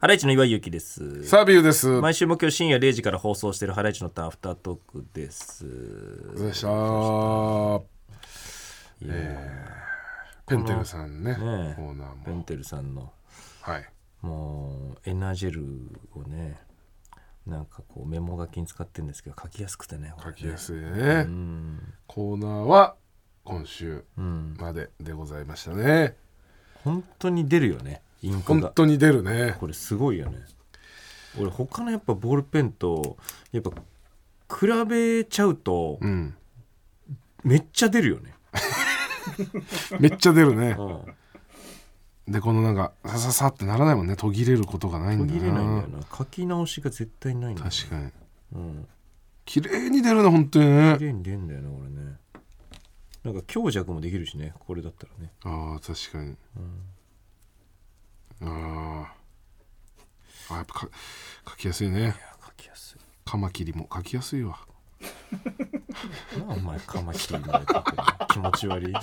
ハライチの岩井ゆきです。サービューです。お毎週木曜深夜0時から放送しているハライチのターンアフタートークです。でした。えーペンテルさんね、ねえコーナーも。ペンテルさんのはい。もうエナジェルをね、なんかこうメモ書きに使ってるんですけど書きやすくてね。ね書きやすいね。うん。コーナーは今週うん。まででございましたね。本当に出るよね。インクが。本当に出るね。これすごいよね。俺他のやっぱボールペンとやっぱ比べちゃうとうん。めっちゃ出るよね。めっちゃ出るね。うん。で、このなんか、さささってならないもんね。途切れることがないんだな。途切れないんだよな書き直しが絶対ないんだよ確かに。うん綺麗に出るね、本当にね綺。麗に出んだよなこれねなんか強弱もできるしねこれだったらねああ、確かに。ああ。あやっぱか書きやすいね。いや書きやすいカマキリも書きやすいわ。お前カマキリまで書くの？気持ち悪い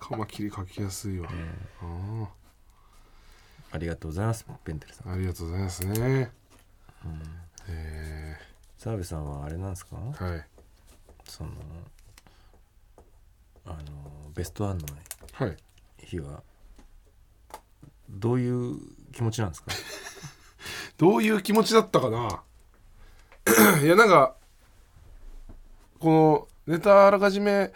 カマキリ書きやすいわ。あありがとうございますペンテルさんあありがとうございますね。え澤部さんはあれなんですか？ー、はい。そのあのベストワンのはい。日はどういう気持ちなんですか？どういう気持ちだったかな？いや、なんか、このネタあらかじめ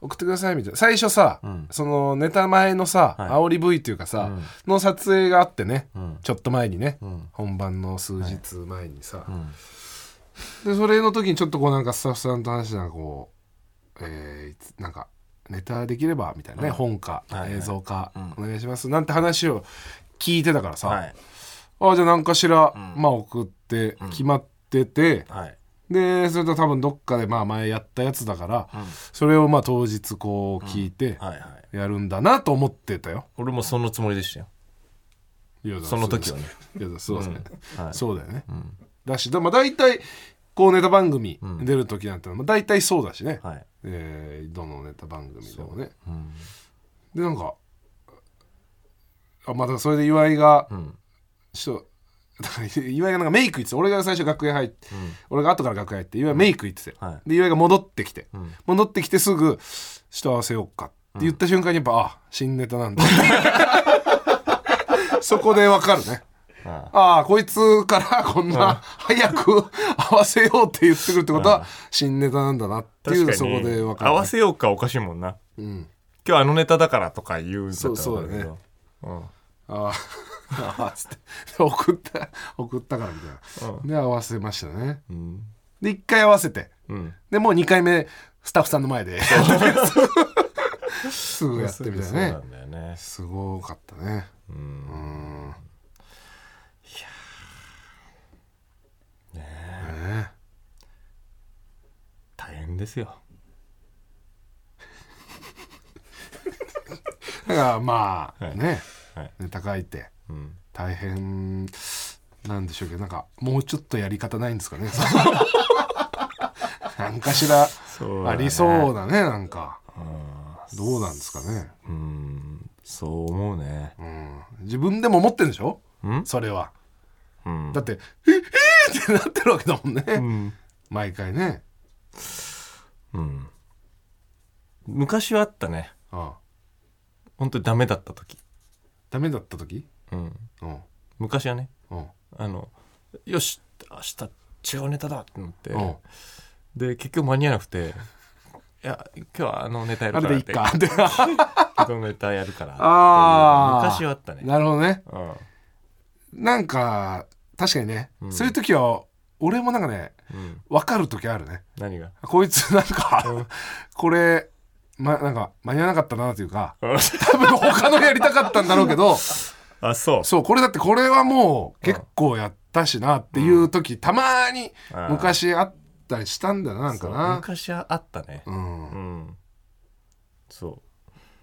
送ってくださいみたいな。最初さ、うん。そのネタ前のさ、はい。煽り V っていうかさ、うん。の撮影があってね、うん。ちょっと前にね、うん。本番の数日前にさ、うん。でそれの時にちょっとこうなんかスタッフさんと話してなんかこう、えーなんかネタできればみたいなね、うん。本か、映像か、うん。お願いします。なんて話を聞いてたからさ、はい。ああじゃあ何かしら、ん。まあ送って決まってて、はい。でそれと多分どっかでまあ前やったやつだから、うん。それをまあ当日こう聞いてやるんだなと思ってたよ。俺もそのつもりでしたよ。その時はね。そうですね、うだよね。うんだしだまあ大体こうネタ番組出る時なんてのはまあ大体そうだしね、はい。えーどのネタ番組でもね。う。ん。でなんかあまあだからそれで岩井がうん。ちょっと 岩井がなんかメイク行ってて俺が最初楽屋入って、うん。俺が後から楽屋入って岩井メイク行ってて、はい。で岩井が戻ってきて、うん。戻ってきてすぐ「ちょっと合わせようか」って言った瞬間にやっぱ、あ新ネタなんだ。そこでわかるねあああこいつからこんな早く合わせようって言ってくるってことは新ネタなんだなっていうそこでわかる、合わせようかおかしいもんな。うん、今日あのネタだからとか言うんだったらそうわかるけどそう。うん。あ あああつって。送った送ったからみたいな、で合わせましたね。うん。で1回合わせて。うん。でもう2回目スタッフさんの前で。すぐやってみたいなね。ね。すごかったね。うんうんねね大変ですよ。だからまあ、はい。ね。はい。ネタ書いてうん。大変なんでしょうけどなんかもうちょっとやり方ないんですかね。なんかしらそうありそうだねなんか。うんどうなんですかね、うん。そう思うね。うん、自分でも思ってんでしょ？うん？それは。うん。だって「ええ？ー!」ってなってるわけだもんね、うん。毎回ね。うん。昔はあったね。ああ。本当にダメだった時。ダメだった時？うん。うん昔はね。うんあのよし明日違うネタだって思って。うんで結局間に合わなくていや今日はあのネタやるあれからでいっか。っのネタやるからああ昔はあったね。なるほどねうん。なんか確かにね、うん。そういう時は俺もなんかねうん。分かる時あるね。何が？こいつなんか、うん。これまなんか間に合わなかったなというか うん。多分他のやりたかったんだろうけど あそう。そうこれだってこれはもう結構やったしなっていう時、たまにあー昔あったりしたんだななんかそうな昔はあったね。うん。うん。そ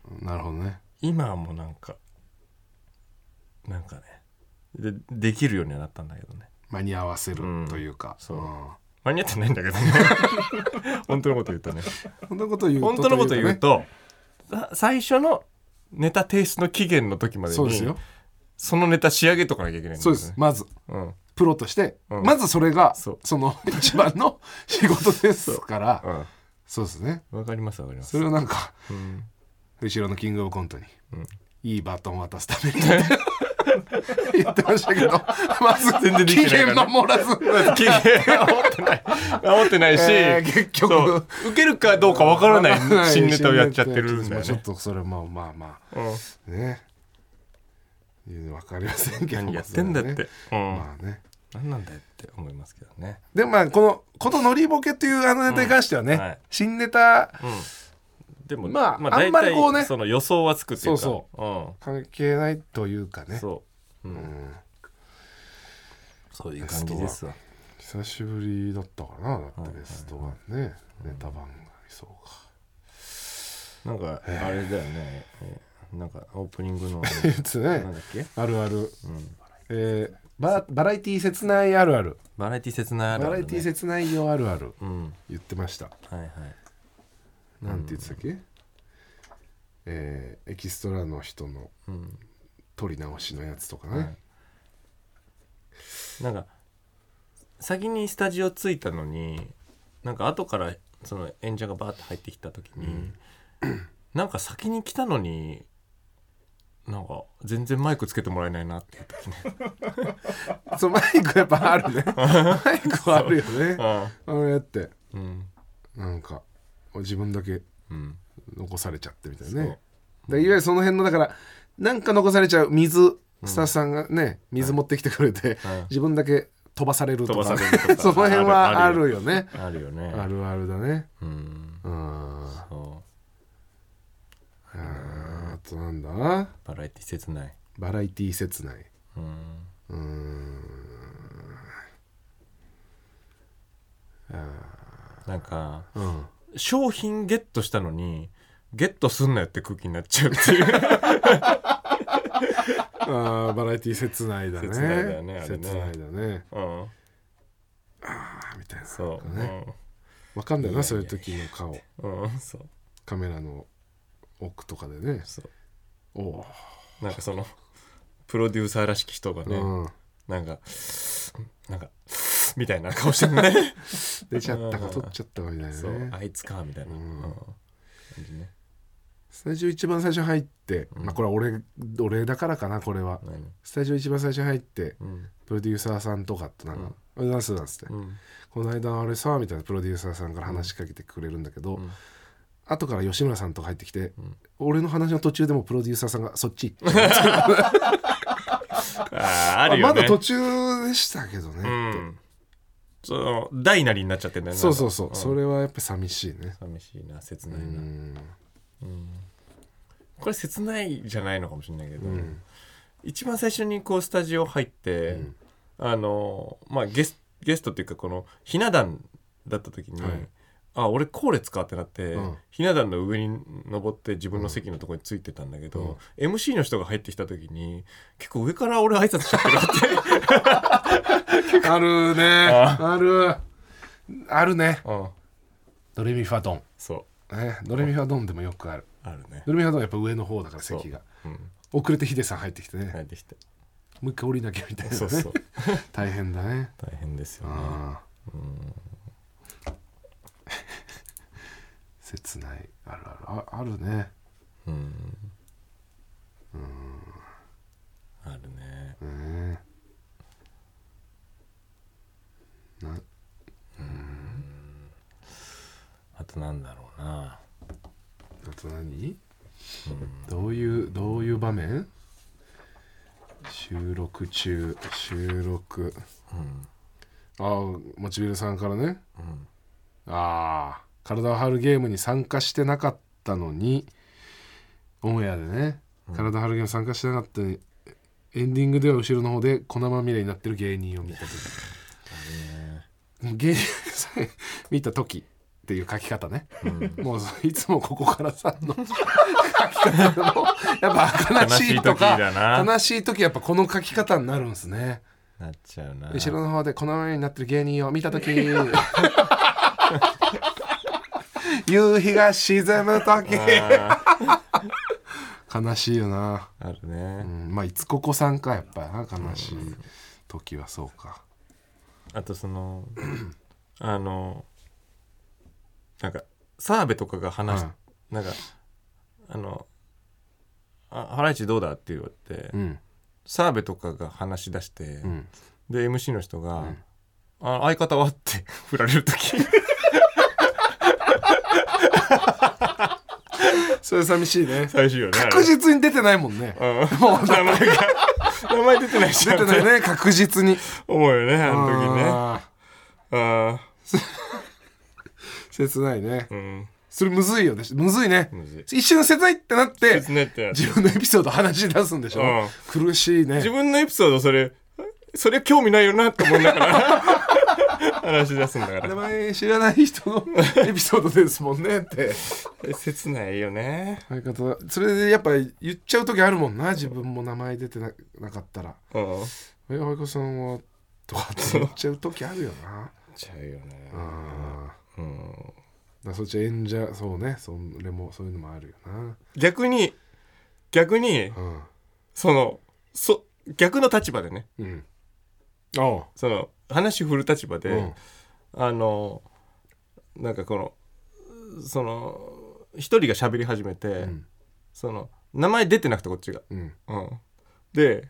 う。なるほどね。今はもうなんかなんかねでできるようにはなったんだけどね。間に合わせるうん。というか、そう。ん。間に合ってないんだけどね。本当のこと言うとね。本当のこと言うと本当のこと言うねとさ最初のネタ提出の期限の時までにそうですよ。そのネタ仕上げとかなきゃいけないんだよね。そうです。まずうん。プロとして、うん。まずそれがそそうの一番の 仕事ですから。う。ん。そうですね。わかりますわかります。それをなんかうん。後ろのキングオブコントに、うん。いいバトンを渡すために言ってましたけどまず全然できないからね。嫌守らず、機嫌守ってない。守ってないし、えー結局。そう。受けるかどうかわからない新ネタをやっちゃってるんだよちょっとそれまあまあまうん。あね分かりませんけど。何やってんだって、うん。まあね。何なんだよって思いますけどね。でもまあこの「ことのりぼけ」っていうあのネタに関してはね、うん。はい。新ネタでもまああんまりこうねその予想はつくっていうか。そうそ関係ないというかね。うん、そう、うん。うん。そういう感じですわ。久しぶりだったかなだっはいてベストワンね、ネタ番組そうか。なんかあれだよね、えーなんかオープニングの。えっとね。なんだっけ、あるある、うん、えーババラエティ切ないあるある。バラエティ切ないあるある、ね、バラエティ切ないよあるある。うん。言ってました。はいはい。なんて言ってたっけ、えーエキストラの人のうん撮り直しのやつとかね、はい。なんか先にスタジオ着いたのになんか後からその演者がバーって入ってきた時に、なんか先に来たのになんか全然マイクつけてもらえないなっていう時ね。そうマイクやっぱあるね。マイクはあるよね。あれやって。うん。なんか自分だけうん。残されちゃってみたいなね。でいわゆるその辺のだからなんか残されちゃう水スタッフさんがね、水持ってきてくれて、はい。自分だけ飛ばされるとか,、その辺はああるるよね。あるよね。あるあるだね。うん。うん。そあーあとなんだ？うバラエティ切ない。バラエティ切ない。うん。うーん。なんかうん。商品ゲットしたのにゲットすんなよって空気になっちゃうっていう。あーバラエティ切ないだね。切ないだよねあれね。切ないだね。うん。あーみたいな。そう、ね。わかんないなそういう時の顔。うん、うん、そう。カメラの奥とかでね。そう。おおなんかそのプロデューサーらしき人がね、うん。なんかなんかみたいな顔してるね。出ちゃったかうん。取っちゃったかみたいなそうねあいつかみたいな、ううんん。感じねスタジオ一番最初入って、うん。まあこれは俺俺だからかなこれは。何？スタジオ一番最初入ってうん。プロデューサーさんとかとなんか「おはようございます」なんつって、うん。この間あれさ」みたいなプロデューサーさんから話しかけてくれるんだけど、うん。後から吉村さんとか入ってきて、ん。俺の話の途中でもプロデューサーさんが「そっち」あーあるよね。まだ途中でしたけどね、うん。その大なりになっちゃってんだよね。そうそうそう、んそれはやっぱ寂しいね。寂しいな切うないな、んこれ切ないじゃないのかもしれないけど、うん。一番最初にこうスタジオ入って、うん。あのまあゲスゲストっていうかこのひな壇だった時に、はい。あ俺後列かってなって、うん。ひな壇の上に登って自分の席のところについてたんだけど、MC の人が入ってきた時に結構上から俺挨拶しちゃってるって。あるね。ある。あるね。うん。ドレミファドン、そうね、ドレミファドンでもよくある。あるね。ドレミファドンはやっぱ上の方だから席が。うん。遅れてヒデさん入ってきてね、入ってきて。もう一回降りなきゃみたいなね。そうそう。大変だね。大変ですよね。ああ。切ない。あるある。ああるね。うん。あるね。ね。なあとなんだろうな。あと何、どういうどういう場面？収録中収録。ああモチベルさんからね。うん。ああ体を張るゲームに参加してなかったのにオンエアでね、体を張るゲーム参加してなかったのにエンディングでは後ろの方で粉まみれになってる芸人を見た時。もう 芸人さえ 見た時っていう書き方ね、もういつもここからさんの 書き方でもやっぱ悲しいとか悲しい時だな。悲しい時やっぱこの書き方になるんですね。なっちゃうな。後ろの方でこのままになってる芸人を見た時 夕日が沈む時。あ悲しいよな、あるうね、ん、まあいつここさんかやっぱりな。悲しい時はそうか。あとその あのなんか澤部とかが話し、うん。なんかあの「あハライチどうだ?」って言われてうん。澤部とかが話し出して、うん。で MC の人が「ん。あ相方は?」って 振られる時。それ寂しいね。最初よねあれ。確実に出てないもんね。うん。名前が名前出てないし出てないね確実に。思うよねあの時ね。あー。あ切ないね。ーうん。それむずいよね。むずいね。一瞬切ないってなって自分のエピソード話し出すんでしょ、うん。苦しいね。自分のエピソードそれそれ興味ないよなって思いながら。話し出すんだか名ら前知らない人のエピソードですもんねって。切ないよね。相方それでやっぱ言っちゃう時あるもんな。自分も名前出てななかったら。うん「え相方さんは?」とかって言っちゃう時あるよな。ちゃうよねうん。だそっち演者そうね。それもそういうのもあるよな。逆に逆にうん。そのそ逆の立場でね。うん。ああ。その話振る立場で、うん。あのなんかこのその一人が喋り始めて、うん。その名前出てなくてこっちが、うん。うん、で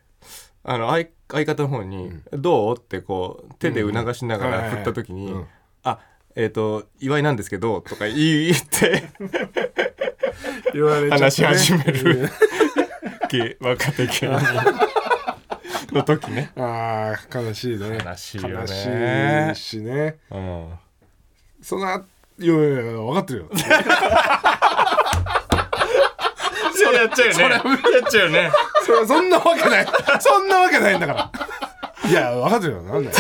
あの相相方の方に「どう?」ってこう手で促しながら振った時にうん「あえっ、と岩井なんですけど」とか言って言われね。話し始める。芸若手芸人。の時ね。ああ悲しいね。悲しいよね。悲しいしね。うん。そのあいやいやいや分かってるよ。それやっちゃうよね。やっちゃうよね。そそんなわけない。そんなわけないんだから。いや分かってるよ。なんだよ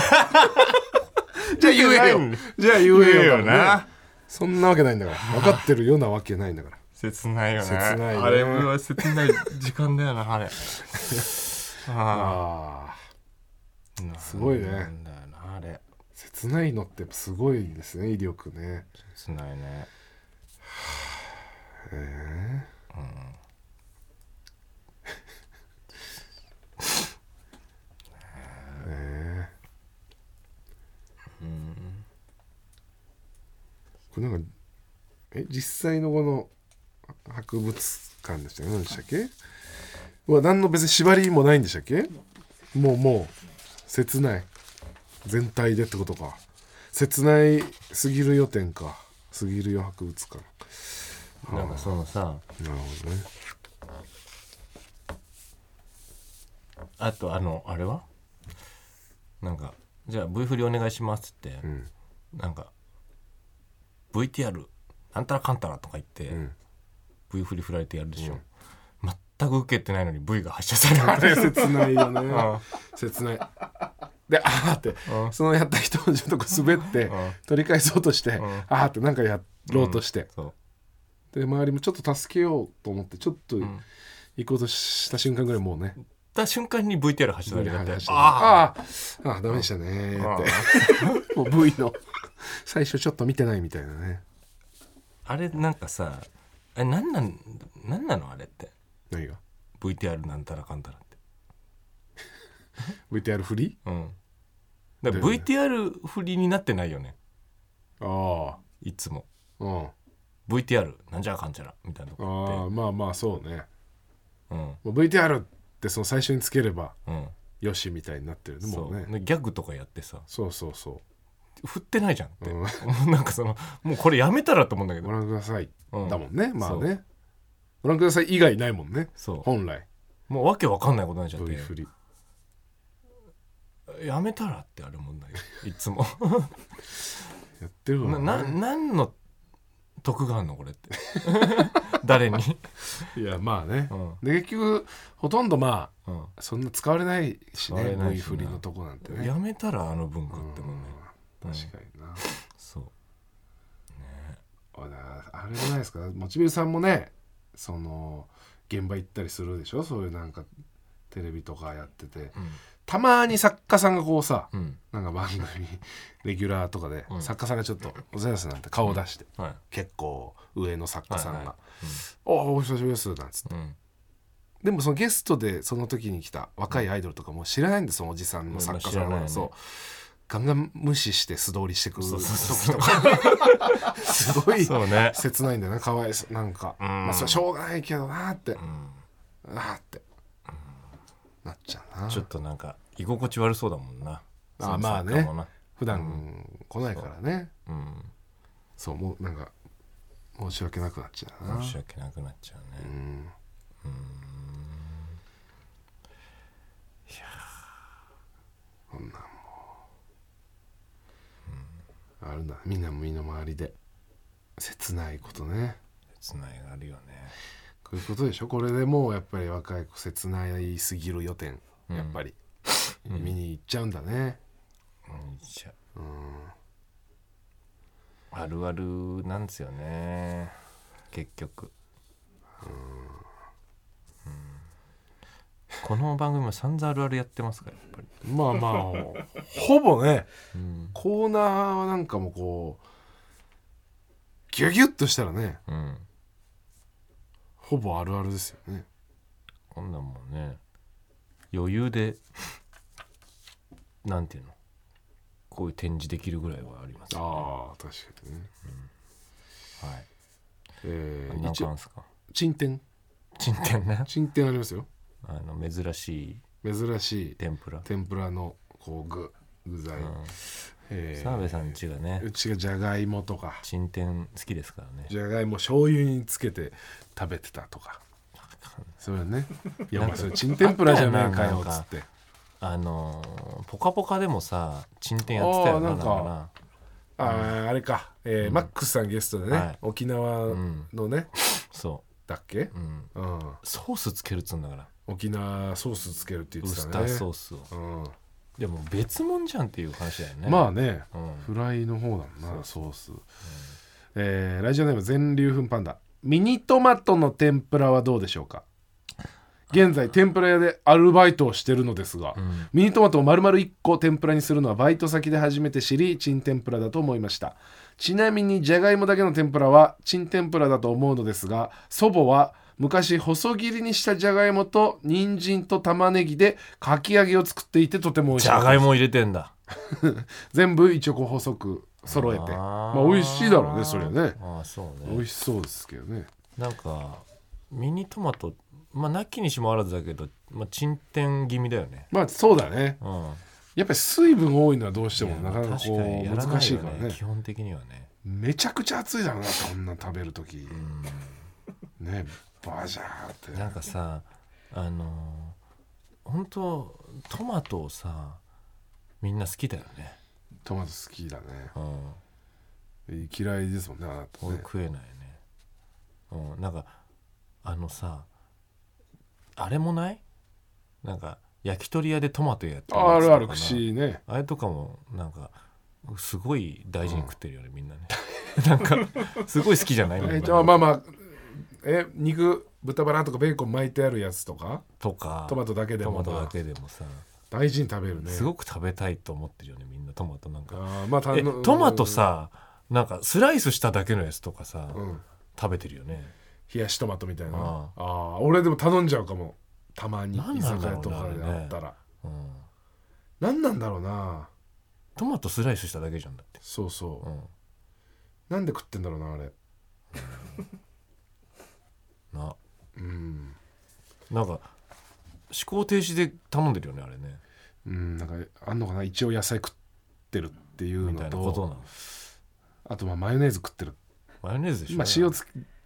じゃあ言えよじゃあ言えよな。そんなわけないんだから 分かってるようなわけないんだから切ないよね。切ないねあれは切ない時間だよな、あれ。ああ。すごいねなんだよな、あれ。切ないのってすごいですね威力ね切ないね。え えこれなんかえ実際のこの博物館でしたっけ何でしたっけ？うわ何の別に縛りもないんでしたっけ？もうもう切ない。全体でってことか。切ないすぎるよ展か。すぎるよ博物館。なんかそのさ、なるほどね。あとあの、あれは？なんか、じゃあ V 振りお願いしますって、うん。なんか、VTR、なんたらかんたらとか言って、ん。V 振り振られてやるでしょ。全く受けてないのに V が発射される。あ れ切ないよね。あ切ない。であーってうん。そのやった人をちょっとこう滑ってん。取り返そうとしてん。あーってなんかやろうとして。そう。で周りもちょっと助けようと思ってちょっとん。行こうとした瞬間ぐらいもうねた瞬間に VTR 発射されてあああー。あーダメでしたね。って。もう V の。最初ちょっと見てないみたいなね。あれなんかさあれなんなんなんなの？あれって。何が？VTR なんたらかんたらって。VTR 振り？うん。だ VTR 振りになってないよね。あいつも。あうん。VTR なんじゃらかんちゃらみたいなとあこあまあまあそうね。う VTR ってその最初につければよしみたいになってるねそう。ね。でギャグとかやってさ。そうそうそ振ってないじゃんって、うん。なんかそのもうこれやめたらと思うんだけど。うご覧ください。うん。だもんねまあね。ご覧ください以外ないもんねそう。本来。もうわけわかんないことになっちゃっ V て振り？やめたらってあるもんだよいつも。やってるわ。なな何の得があんのこれって。誰に、いやまあね。うん。で結局ほとんどまうん。あそんな使われないしねれない振りのとこなんてね。やめたらあの文化ってもんね、うん。確かにな。そう。ああれじゃないですか。モチベルさんもねその現場行ったりするでしょ？そういうなんかテレビとかやっててたまに作家さんがこうさうん、うんなんか番組レギュラーとかで、うん。作家さんがちょっと「おざいます」なんて顔を出して、はい。結構上の作家さんが「はいはいおおお久しぶりです」なんつって。うん。でもそのゲストでその時に来た若いアイドルとかも知らないんですそのおじさんの作家さんは、まあ知らないね。そうガンガン無視して素通りしてくる時とか。すごいね。切ないんだよなかわいそう。なんか、うん。まあそれしょうがないけどなって、うん。あーって、なっちゃうな。ちょっとなんか居心地悪そうだもんな。あまあね。普段来ないからね、う。ん。そうもうなんか申し訳なくなっちゃうな。申し訳なくなっちゃうね。うん。いやこんなんもう、あるんだみんなも身の回りで。切ないことね。切ないがあるよね。こういうことでしょ？これでもうやっぱり若い子切ないすぎる予点。うんやっぱり、ちゃうんだね。うん。じゃうんあるあるなんですよね。結局。うん。この番組も散々あるあるやってますからやっぱり、まあまあほぼね。うんコーナーはなんかもこうギュギュッとしたらねうん、ほぼあるあるですよね。こんなんもんね余裕でなんていうの？こういう展示できるぐらいはあります、はああ確かにね。えい。なんー一応かあんすか？珍点珍点ね珍点ありますよ。あの珍しい珍しい天ぷら、天ぷらのこう具具材、うん、えー澤部さんちがねうちがじゃがいもとか。珍点好きですからね。じゃがいも醤油につけて食べてたとか。それね。いやまあそれチン天ぷらじゃねえかよっつってあのーぽかぽか」でもさ珍点やってたよなあーなんかなんかあーあれか、えーマックスさんゲストでね、はい。沖縄のね、なそだっけ？う、うん、うん。ソースつけるっつうんだから。沖縄ソースつけるってウ言ってたね。スターソースを。うん。でも別物じゃんっていう話だよね。まあねうん。フライの方だもんなソース、えーラジオネーム全粒粉パンダ。ミニトマトの天ぷらはどうでしょうか？現在天ぷら屋でアルバイトをしてるのですが、うん。ミニトマトを丸々1個天ぷらにするのはバイト先で初めて知りチン天ぷらだと思いました。ちなみにじゃがいもだけの天ぷらはチン天ぷらだと思うのですが祖母は昔細切りにしたじゃがいもと人参と玉ねぎでかき揚げを作っていてとても美味しいじゃがいも入れてんだ。全部一応こう細く揃えて。まあ美味しいだろうねそれはね。ああそう美ね味しそうですけどね。なんかミニトマトまあなきにしもあらずだけど、まあ、沈点気味だよね。まあそうだね。うん。やっぱり水分多いのはどうしてもなかなかこう難しいからね。基本的にはね。めちゃくちゃ暑いだろうなこんなん食べる時。うん。ねバジャーって。なんかさあのー本当トマトをさみんな好きだよね、トマト好きだね。うん、嫌いですもんねあなた俺ね食えないね。うん。なんかあのさあれもない？なんか焼き鳥屋でトマトやってあるある串ね。あれとかもなんかすごい大事に食ってるよね、みんなね。なんかすごい好きじゃない？えじゃあまあまあえ肉豚バラとかベーコン巻いてあるやつとか？とかトマトだけでも。トマトだまあけでもさ。大事に食べるね。すごく食べたいと思ってるよねみんなトマトなんか。あーまあたえトマトさなんかスライスしただけのやつとかさ、うん。食べてるよね冷やしトマトみたいな。ああ。あ俺でも頼んじゃうかも。たまに何居酒屋とかで。あったら。うん。何なんだろうな。トマトスライスしただけじゃんだって、そうそう。うん、なんで食ってんだろうなあれ。な。うん。なんか思考停止で頼んでるよねあれね。うんなんかあんのかな。一応野菜食ってるっていうのとあとまあマヨネーズ食ってるマヨネーズでしょ。まあ塩つ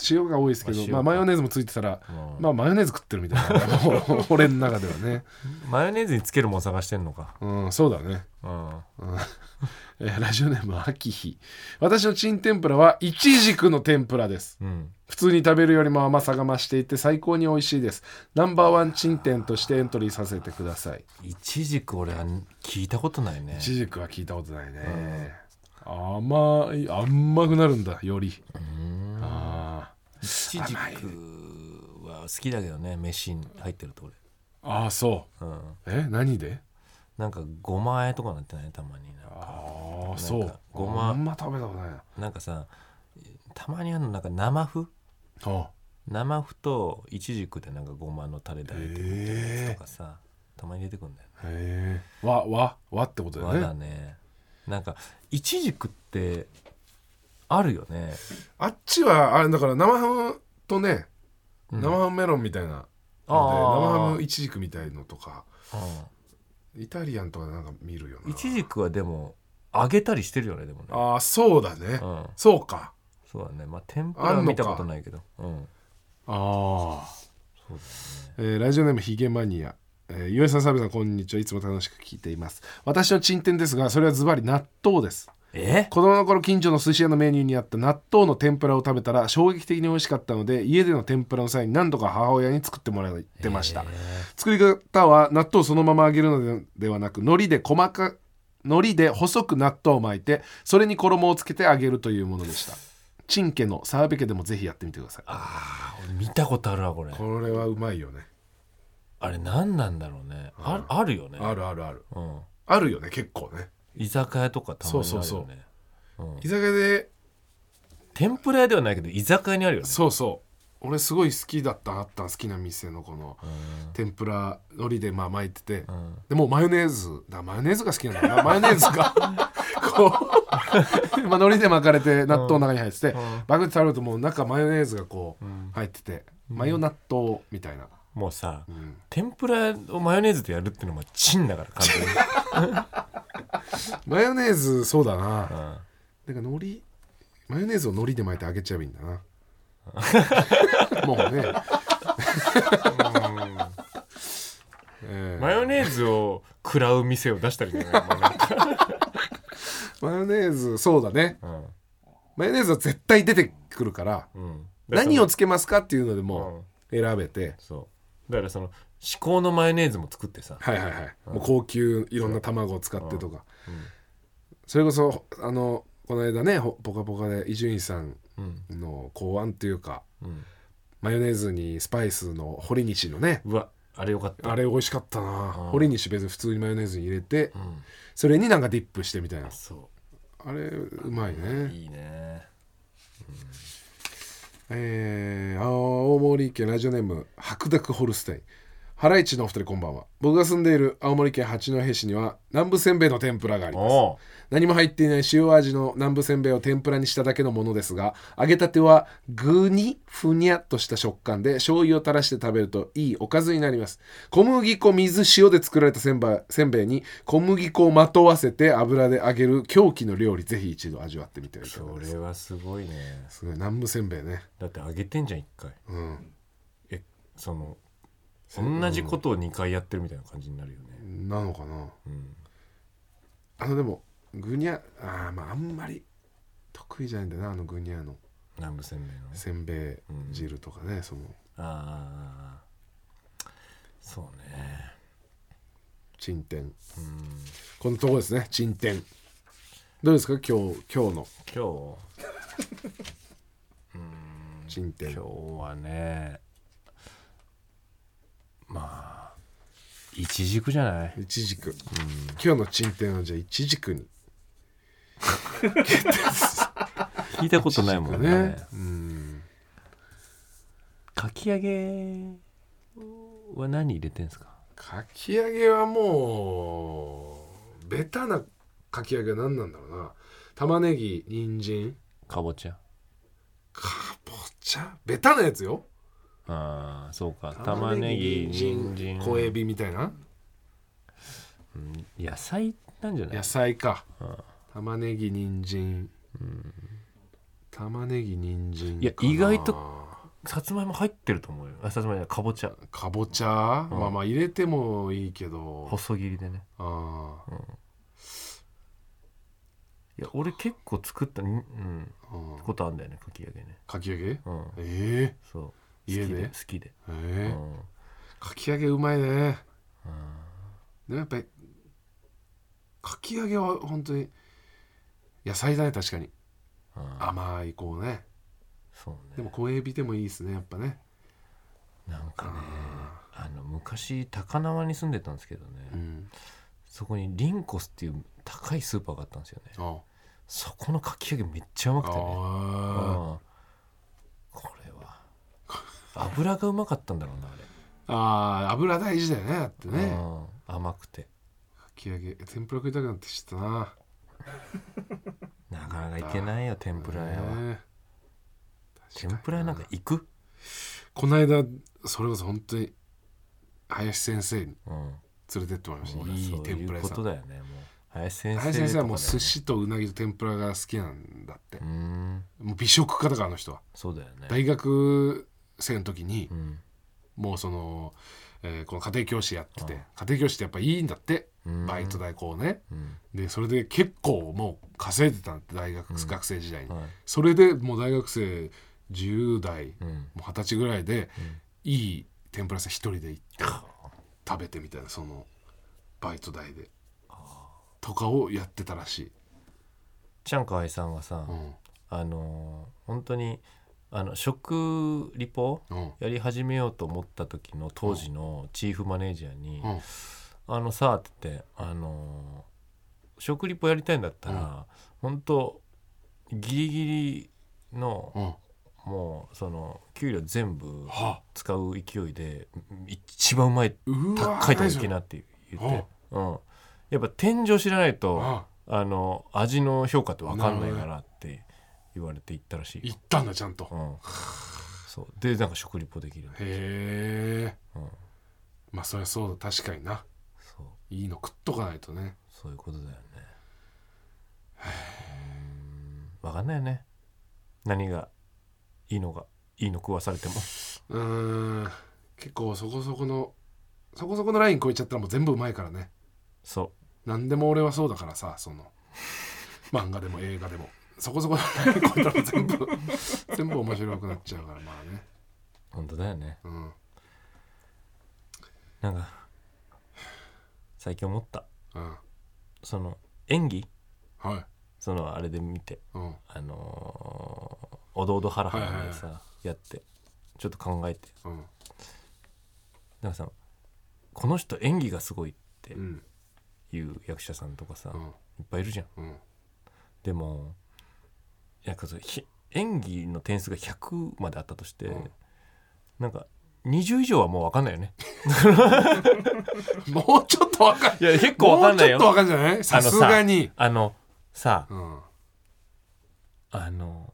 塩が多いですけど、まあ塩まあ、マヨネーズもついてたらうん。まあマヨネーズ食ってるみたいな。も う俺の中ではね。マヨネーズにつけるもん探してんのか。うんそうだね。うん。えーラジオネーム秋。日私のチン天ぷらはイチジクの天ぷらです。うん。普通に食べるよりも甘さが増していて最高に美味しいです。ナンバーワンチン店としてエントリーさせてください。いちじく俺は聞いたことないね。イチジクは聞いたことないね甘い甘くなるんだより。うん。あいちじくは好きだけどね飯に入ってるとーあーそ俺うん。うえ何で？なんかごま和えとかなってない？たまになんか。ああそう。ごま。あんま食べたことないな。なんかさたまにあるのなんか生麩？あ生麩といちじくでなんかごまのタレであえてるみたいなやつとかさ、たまに出てくるんだよね。へえ。和和和ってことだ和よね。だね。なんかいちじくってあるよね。あっちはあれだから生ハムとね、うん。生ハムメロンみたいなのであ生ーハムイチジクみたいのとかイタリアンとかでなんか見るよな。いちじくはでも揚げたりしてるよねでもね。ああそうだね、うん。そうか。そうだね。まあ天ぷらは見たことないけど。うん。ああそうえーラジオネームヒゲマニア、えー、岩井さん、サビさん、こんにちは。いつも楽しく聞いています。私の珍点ですが、それはズバリ納豆です。え？子供の頃、近所の寿司屋のメニューにあった納豆の天ぷらを食べたら衝撃的に美味しかったので、家での天ぷらの際に何度か母親に作ってもらってました。作り方は納豆をそのまま揚げるのでではなく、海苔で細か海苔で細く納豆を巻いて、それに衣をつけて揚げるというものでした。チン家の澤部家でもぜひやってみてください。あー見たことあるわこれこれはうまいよね。あれ何なんだろうね。ああるよね。あるあるある。うん。あるよね、結構ね。居酒屋とかたまにあるよね。そうそうう。ん。居酒屋で天ぷら屋ではないけど居酒屋にあるよね。そうそう。俺すごい好きだったあった好きな店のこの天ぷら海苔でまあ巻いてて、ん。でもうマヨネーズだ。マヨネーズが好きなんだなマヨネーズが こう、まあ、海苔で巻かれて納豆の中に入ってて、バクって食べるともう中マヨネーズがこう入ってて、マヨ納豆みたいな、もうさん。天ぷらをマヨネーズでやるってのもチンだから完全に。マヨネーズそうだな、うん。なんか海苔マヨネーズを海苔で巻いて揚げちゃえばいいんだな。もうね。えーマヨネーズを食らう店を出したりじゃないなマヨネーズそうだね。うん。マヨネーズは絶対出てくるからうん。何をつけますかっていうのでうん。も選べて、そうだからその至高のマヨネーズも作ってさ。はいはいはい、もう高級いろんな卵を使ってとか、うん。それこそあのこの間ねほぽかぽかで伊集院さんうん。の考案っていうかうん。マヨネーズにスパイスの堀西のねうわあれよかった。あれ美味しかったな。うん。堀西別に普通にマヨネーズに入れてうん。それになんかディップしてみたいな。そあれうまいうね。いいねえー、青森県ラジオネーム白濁ホルスタイン。ハライチのお二人こんばんは。僕が住んでいる青森県八戸市には南部せんべいの天ぷらがあります。お何も入っていない塩味の南部せんべいを天ぷらにしただけのものですが揚げたては具にふにゃっとした食感で醤油を垂らして食べるといいおかずになります。小麦粉水塩で作られたせんべいせんべいに小麦粉をまとわせて油で揚げる狂気の料理ぜひ一度味わってみてはいかがそですか。れはすごいね。すごい。南部せんべいね。だって揚げてんじゃん一回。うん。えその同じことを2回やってるみたいな感じになるよね。なのかな。うん。あのでもグニャあーまああんまり得意じゃないんだなあのグニャの。南部せんべいのね。せんべい汁とかね、その。ああそうね。珍点うん。このとこですね珍点どうですか今日今日の。今日？珍点今日はねまあいちじくじゃない？いちじく、今日の珍点はじゃあいちじくに。聞いたことないもんね。ね。うん。かき揚げは何入れてんすか？かき揚げはもうベタなかき揚げは何なんだろうな。玉ねぎ人参。かぼちゃ。かぼちゃ？ベタなやつよああそうか。玉ねぎ人参小エビみたいな？うん野菜なんじゃない？野菜か。うん。玉ねぎ人参。玉ねぎ人参いや意外とさつまいも入ってると思うよ。あさつまいもかぼちゃ。かぼちゃ、うん。まあまあ入れてもいいけど。細切りでね。ああいや俺結構作った、うん、うん。ことあんだよねかき揚げね。かき揚げ？うん。ええそう家で好きで好きで、ええ。うん。かき揚げうまいね。うん。でもやっぱりかき揚げは本当に野菜だね確かに。うん。甘いこうね。そうね。でも小エビでもいいですねやっぱね。なんかねあの昔高輪に住んでたんですけどね、うん。そこにリンコスっていう高いスーパーがあったんですよね。あそこのかき揚げめっちゃうまくてね、うん。あ油がうまかったんだろうなあー油大事だよねだってあれ、ね。うん甘くて。かき揚げ天ぷら食いたくなってきたな。なかなかいけないよ天ぷら屋は、ね天ぷら屋なんか行く、この間それこそ本当に林先生にうん、連れてってもらいました。いい天ぷら屋さん。とだよねもう。林先生林先生はもう寿司とうなぎと天ぷらが好きなんだって。うもう美食家だからあの人は。そうだよね。大学生の時にうん。もうその、えーこの家庭教師やっててうん家庭教師ってやっぱいいんだってうん。バイト代こうね。うん。でそれで結構もう稼いでたんだって大学、うん学生時代に。はい。それでもう大学生10代うん。もう二十歳ぐらいでうん。いい天ぷら屋さん一人で行って食べてみたいなそのバイト代で。とかをやってたらしい、ちゃんかわいさんがさ、うん。あのー本当にあの食リポうん。やり始めようと思った時の当時のチーフマネージャーにうん「あのさ」って言って、あのー食リポやりたいんだったら、本当ギリギリのうん。もうその給料全部は使う勢いで一番うまい高いとこ行けなって言って、うん、やっぱ天井知らないとああの味の評価って分かんないからって言われて行ったらしいよ。行ったんだちゃんと。うん、そう。でなんか食リポできる、へえ。うん、まあそりゃそうだ。確かにな。そう。いいの食っとかないとね。そういうことだよね。うん。分かんないよね。何がいいのがいいの食わされても。うーん。結構そこそこのそこそこのライン超えちゃったらもう全部うまいからね。そ何でも俺はそうだからさその。漫画でも映画でもそこそこ 全部全部面白くなっちゃうからまあね。う本当だよね。うん。なんか最近思った。うん。その演技？はい。そのあれで見て。うん。あのーおどおどハラハラでさ、やってちょっと考えて。うん。なんかさこの人演技がすごいってうん。いう役者さんとかさ、いうん。っぱいいるじゃん。うん。でもなんかそ演技の点数が100まであったとして、うん。なんか20以上はもう分かんないよね。もうちょっとわかんい。や結構分かんないよ。もうちょっとわかんじゃないさすがに。あのさうん。あの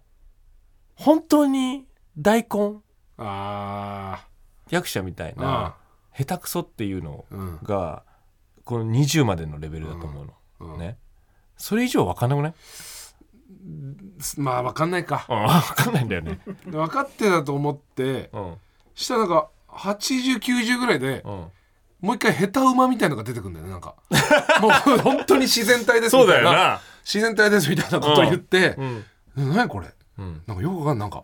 本当に大根あ役者みたいあな下手くそっていうのうん。がこの20までのレベルだと思うの、うん。ね。それ以上分かんなくない？まあわかんないか。うん分かんないんだよね。分かってたと思ってうん。したらなんか8090ぐらいでうん。もう一回下手馬みたいのが出てくるんだよねなんか。もう 本当に自然体ですみたいな。自然体ですみたいなことを言ってうん「何これ？うん。なんかよくわかんないなんか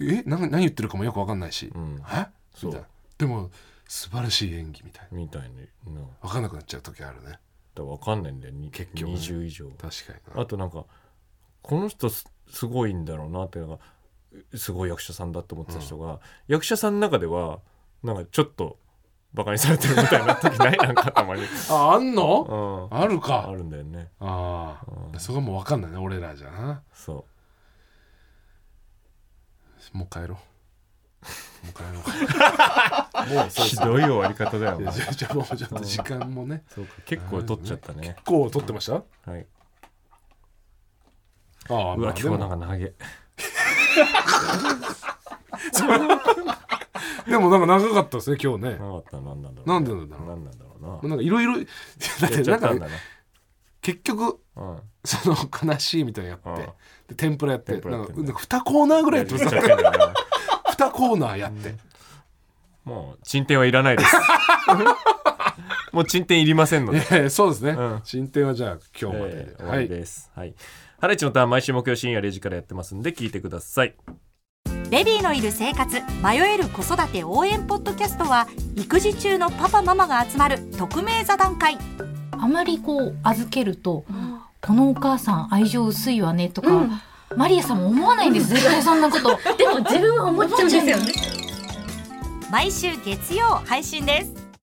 えな何言ってるかもよくわかんないし、うん。え？みたいな。でも素晴らしい演技みたいな。みたいにな。分かんなくなっちゃう時あるね。だから分かんないんだよ。に結局ね20以上。確かにな。あとなんかこの人すすごいんだろうなっていうのがすごい役者さんだと思ってた人が、役者さんの中ではなんかちょっとバカにされてるみたいな時ない？なんかたまに、ああんの？うん、あるか。あるんだよね。あうん。あそこはもう分かんないね俺らじゃな。そもう帰ろう。もう帰ろう。もううひどい終わり方だよじゃあもうちょっと時間もね。そうか。結構取っちゃったね。こう撮ってました？はいああうわ今日なんかか投げ。でもなんか長かったですね今日ね。なかった。なんなんだろうなんでなんだろう。なんなんだろうな。なんかいろいろ だってなんかったんだな。結局うん。その悲しいみたいなのやってうん。で天ぷらやって天ぷらやってんだ。なんか2コーナーぐらいやってますやっちゃってんだな。2コーナーやって。もう進展はいらないです。もう進展いりませんので。ええそうですね。うん。進展はじゃあ今日までえでー終わりです。はい。ハライチのターン毎週木曜深夜0時からやってますんで聞いてください。ベビーのいる生活迷える子育て応援ポッドキャストは育児中のパパママが集まる匿名座談会。あまりこう預けると、このお母さん愛情薄いわねとか、うん。マリアさんも思わないんです 絶対そんなこと。でも自分は思っちゃうんですよね。毎週月曜配信です